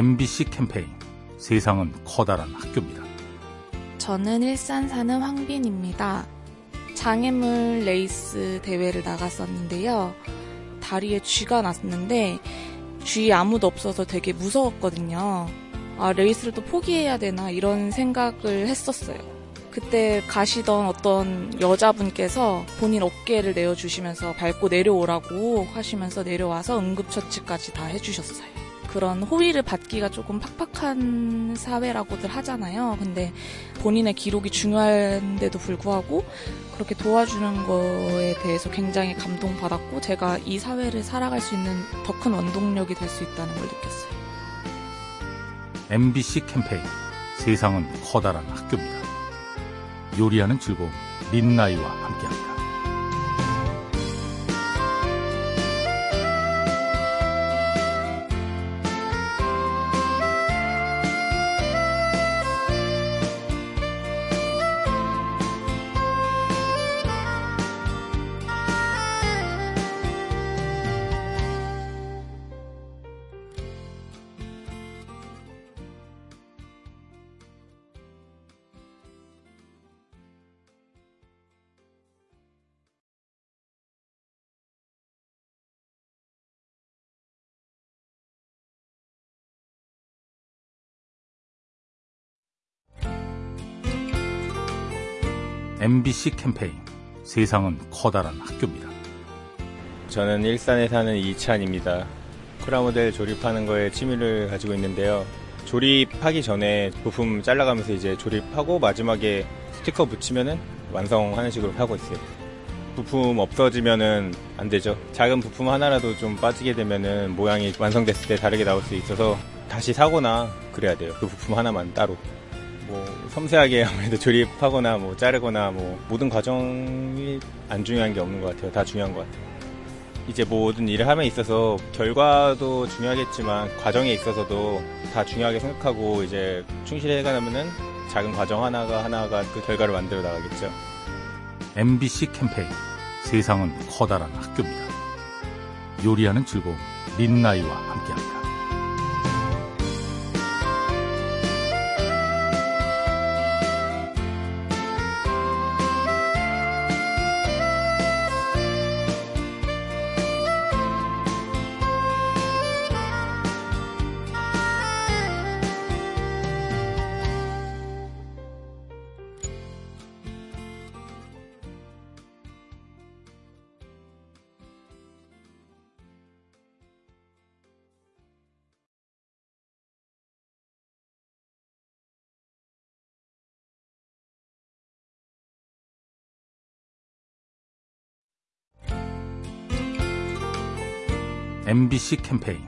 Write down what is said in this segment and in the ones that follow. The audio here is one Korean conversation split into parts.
MBC 캠페인 세상은 커다란 학교입니다. 저는 일산 사는 황빈입니다. 장애물 레이스 대회를 나갔었는데요. 다리에 쥐가 났는데 주위에 아무도 없어서 되게 무서웠거든요. 아, 레이스를 또 포기해야 되나 이런 생각을 했었어요. 그때 가시던 어떤 여자분께서 본인 어깨를 내어주시면서 밟고 내려오라고 하시면서 내려와서 응급처치까지 다 해주셨어요. 그런 호의를 받기가 조금 팍팍한 사회라고들 하잖아요. 근데 본인의 기록이 중요한데도 불구하고 그렇게 도와주는 거에 대해서 굉장히 감동받았고 제가 이 사회를 살아갈 수 있는 더 큰 원동력이 될 수 있다는 걸 느꼈어요. MBC 캠페인 세상은 커다란 학교입니다. 요리하는 즐거움 민나이와 함께합니다. MBC 캠페인 세상은 커다란 학교입니다. 저는 일산에 사는 이찬입니다. 프라모델 조립하는 거에 취미를 가지고 있는데요. 조립하기 전에 부품 잘라가면서 이제 조립하고 마지막에 스티커 붙이면은 완성하는 식으로 하고 있어요. 부품 없어지면은 안 되죠. 작은 부품 하나라도 좀 빠지게 되면은 모양이 완성됐을 때 다르게 나올 수 있어서 다시 사거나 그래야 돼요. 그 부품 하나만 따로. 뭐 섬세하게 아무래도 조립하거나 뭐 자르거나 뭐 모든 과정이 안 중요한 게 없는 것 같아요. 다 중요한 것 같아요. 이제 모든 일을 함에 있어서 결과도 중요하겠지만 과정에 있어서도 다 중요하게 생각하고 이제 충실해 가면은 작은 과정 하나가 하나가 그 결과를 만들어 나가겠죠. MBC 캠페인 세상은 커다란 학교입니다. 요리하는 즐거움 민나이와 함께합니다. MBC 캠페인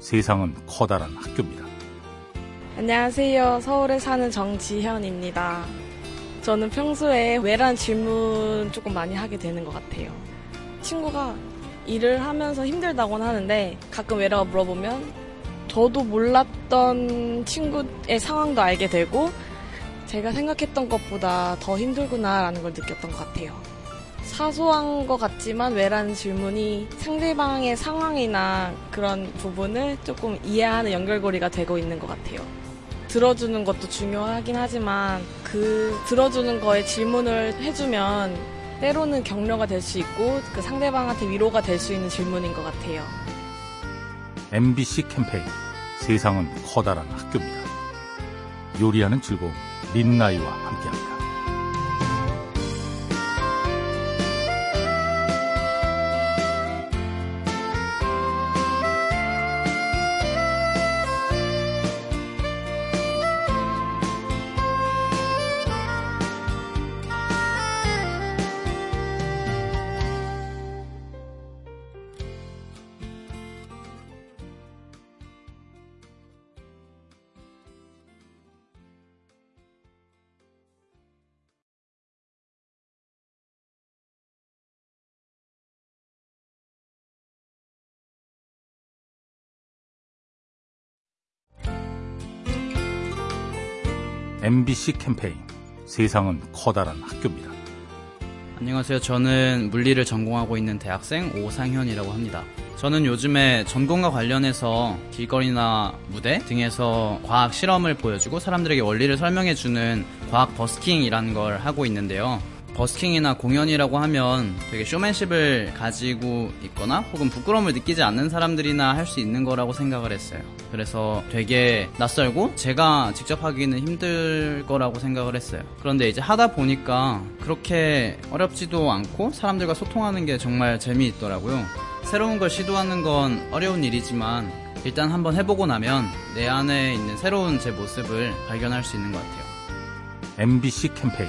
세상은 커다란 학교입니다. 안녕하세요. 서울에 사는 정지현입니다. 저는 평소에 왜란 질문 조금 많이 하게 되는 것 같아요. 친구가 일을 하면서 힘들다고는 하는데 가끔 왜라고 물어보면 저도 몰랐던 친구의 상황도 알게 되고 제가 생각했던 것보다 더 힘들구나라는 걸 느꼈던 것 같아요. 사소한 것 같지만 왜라는 질문이 상대방의 상황이나 그런 부분을 조금 이해하는 연결고리가 되고 있는 것 같아요. 들어주는 것도 중요하긴 하지만 그 들어주는 거에 질문을 해주면 때로는 격려가 될 수 있고 그 상대방한테 위로가 될 수 있는 질문인 것 같아요. MBC 캠페인 세상은 커다란 학교입니다. 요리하는 즐거움 민나이와 함께합니다. MBC 캠페인 세상은 커다란 학교입니다. 안녕하세요. 저는 물리를 전공하고 있는 대학생 오상현이라고 합니다. 저는 요즘에 전공과 관련해서 길거리나 무대 등에서 과학 실험을 보여주고 사람들에게 원리를 설명해주는 과학 버스킹이라는 걸 하고 있는데요. 버스킹이나 공연이라고 하면 되게 쇼맨십을 가지고 있거나 혹은 부끄러움을 느끼지 않는 사람들이나 할 수 있는 거라고 생각을 했어요. 그래서 되게 낯설고 제가 직접 하기는 힘들 거라고 생각을 했어요. 그런데 이제 하다 보니까 그렇게 어렵지도 않고 사람들과 소통하는 게 정말 재미있더라고요. 새로운 걸 시도하는 건 어려운 일이지만 일단 한번 해보고 나면 내 안에 있는 새로운 제 모습을 발견할 수 있는 것 같아요. MBC 캠페인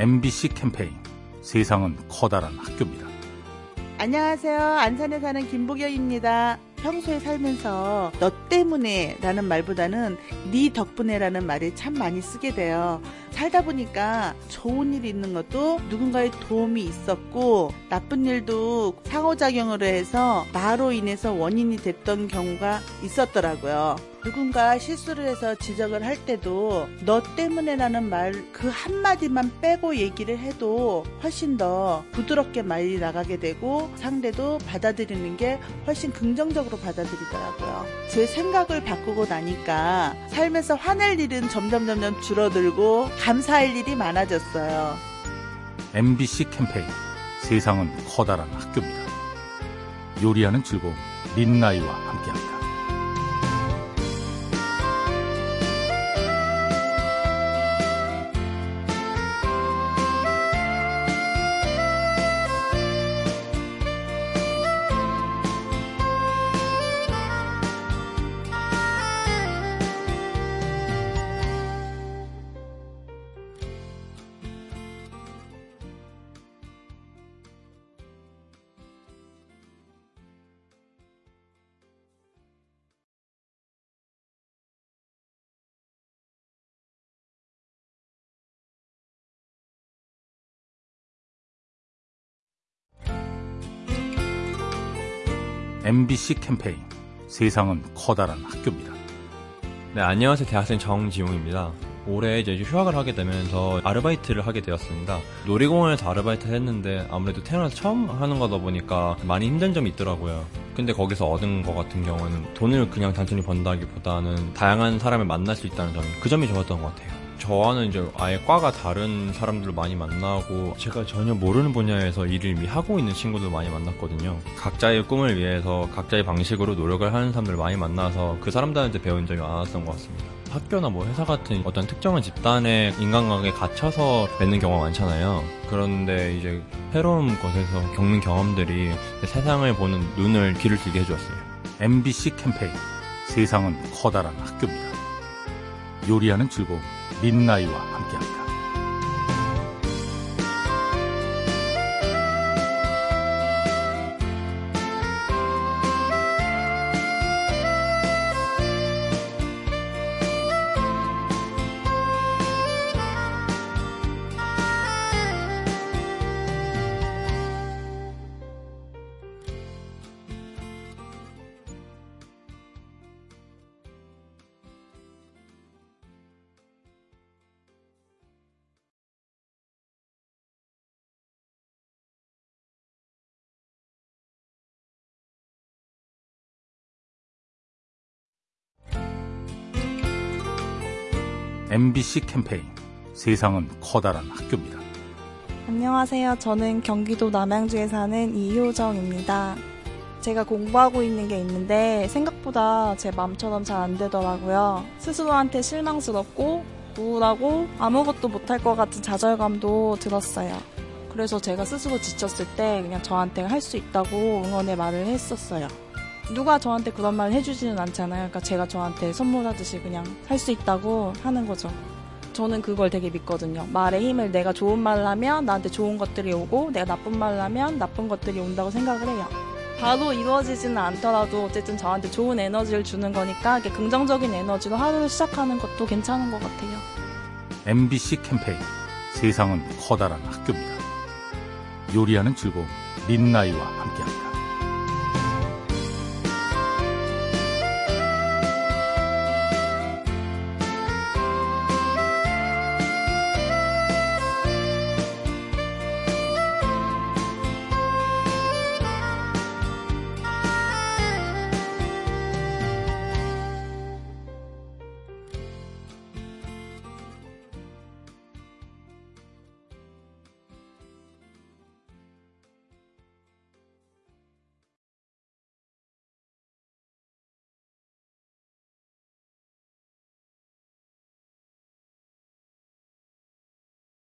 MBC 캠페인 세상은 커다란 학교입니다. 안녕하세요. 안산에 사는 김보경입니다. 평소에 살면서 너 때문에 라는 말보다는 네 덕분에 라는 말을 참 많이 쓰게 돼요. 살다 보니까 좋은 일이 있는 것도 누군가의 도움이 있었고 나쁜 일도 상호작용으로 해서 나로 인해서 원인이 됐던 경우가 있었더라고요. 누군가 실수를 해서 지적을 할 때도 너 때문에라는 말 그 한마디만 빼고 얘기를 해도 훨씬 더 부드럽게 말이 나가게 되고 상대도 받아들이는 게 훨씬 긍정적으로 받아들이더라고요. 제 생각을 바꾸고 나니까 삶에서 화낼 일은 점점 점점 줄어들고 감사할 일이 많아졌어요. MBC 캠페인 세상은 커다란 학교입니다. 요리하는 즐거움 민나이와 함께합니다. MBC 캠페인 세상은 커다란 학교입니다. 네, 안녕하세요. 대학생 정지용입니다. 올해 이제 휴학을 하게 되면서 아르바이트를 하게 되었습니다. 놀이공원에서 아르바이트를 했는데 아무래도 태어나서 처음 하는 거다 보니까 많이 힘든 점이 있더라고요. 근데 거기서 얻은 것 같은 경우는 돈을 그냥 단순히 번다기보다는 다양한 사람을 만날 수 있다는 점이 그 점이 좋았던 것 같아요. 저와는 이제 아예 과가 다른 사람들을 많이 만나고 제가 전혀 모르는 분야에서 일을 이미 하고 있는 친구들 많이 만났거든요. 각자의 꿈을 위해서 각자의 방식으로 노력을 하는 사람들을 많이 만나서 그 사람들한테 배운 점이 많았던 것 같습니다. 학교나 뭐 회사 같은 어떤 특정한 집단의 인간관계에 갇혀서 맺는 경우가 많잖아요. 그런데 이제 새로운 곳에서 겪는 경험들이 세상을 보는 눈을 길을 들게 해주었어요. MBC 캠페인 세상은 커다란 학교입니다. 요리하는 즐거움 민나이와 함께합니다. MBC 캠페인 세상은 커다란 학교입니다. 안녕하세요. 저는 경기도 남양주에 사는 이효정입니다. 제가 공부하고 있는 게 있는데 생각보다 제 마음처럼 잘 안 되더라고요. 스스로한테 실망스럽고 우울하고 아무것도 못할 것 같은 좌절감도 들었어요. 그래서 제가 스스로 지쳤을 때 그냥 저한테 할 수 있다고 응원의 말을 했었어요. 누가 저한테 그런 말을 해주지는 않잖아요. 그러니까 제가 저한테 선물하듯이 그냥 할 수 있다고 하는 거죠. 저는 그걸 되게 믿거든요. 말의 힘을 내가 좋은 말을 하면 나한테 좋은 것들이 오고 내가 나쁜 말을 하면 나쁜 것들이 온다고 생각을 해요. 바로 이루어지지는 않더라도 어쨌든 저한테 좋은 에너지를 주는 거니까 이렇게 긍정적인 에너지로 하루를 시작하는 것도 괜찮은 것 같아요. MBC 캠페인 세상은 커다란 학교입니다. 요리하는 즐거움 민나이와 함께합니다.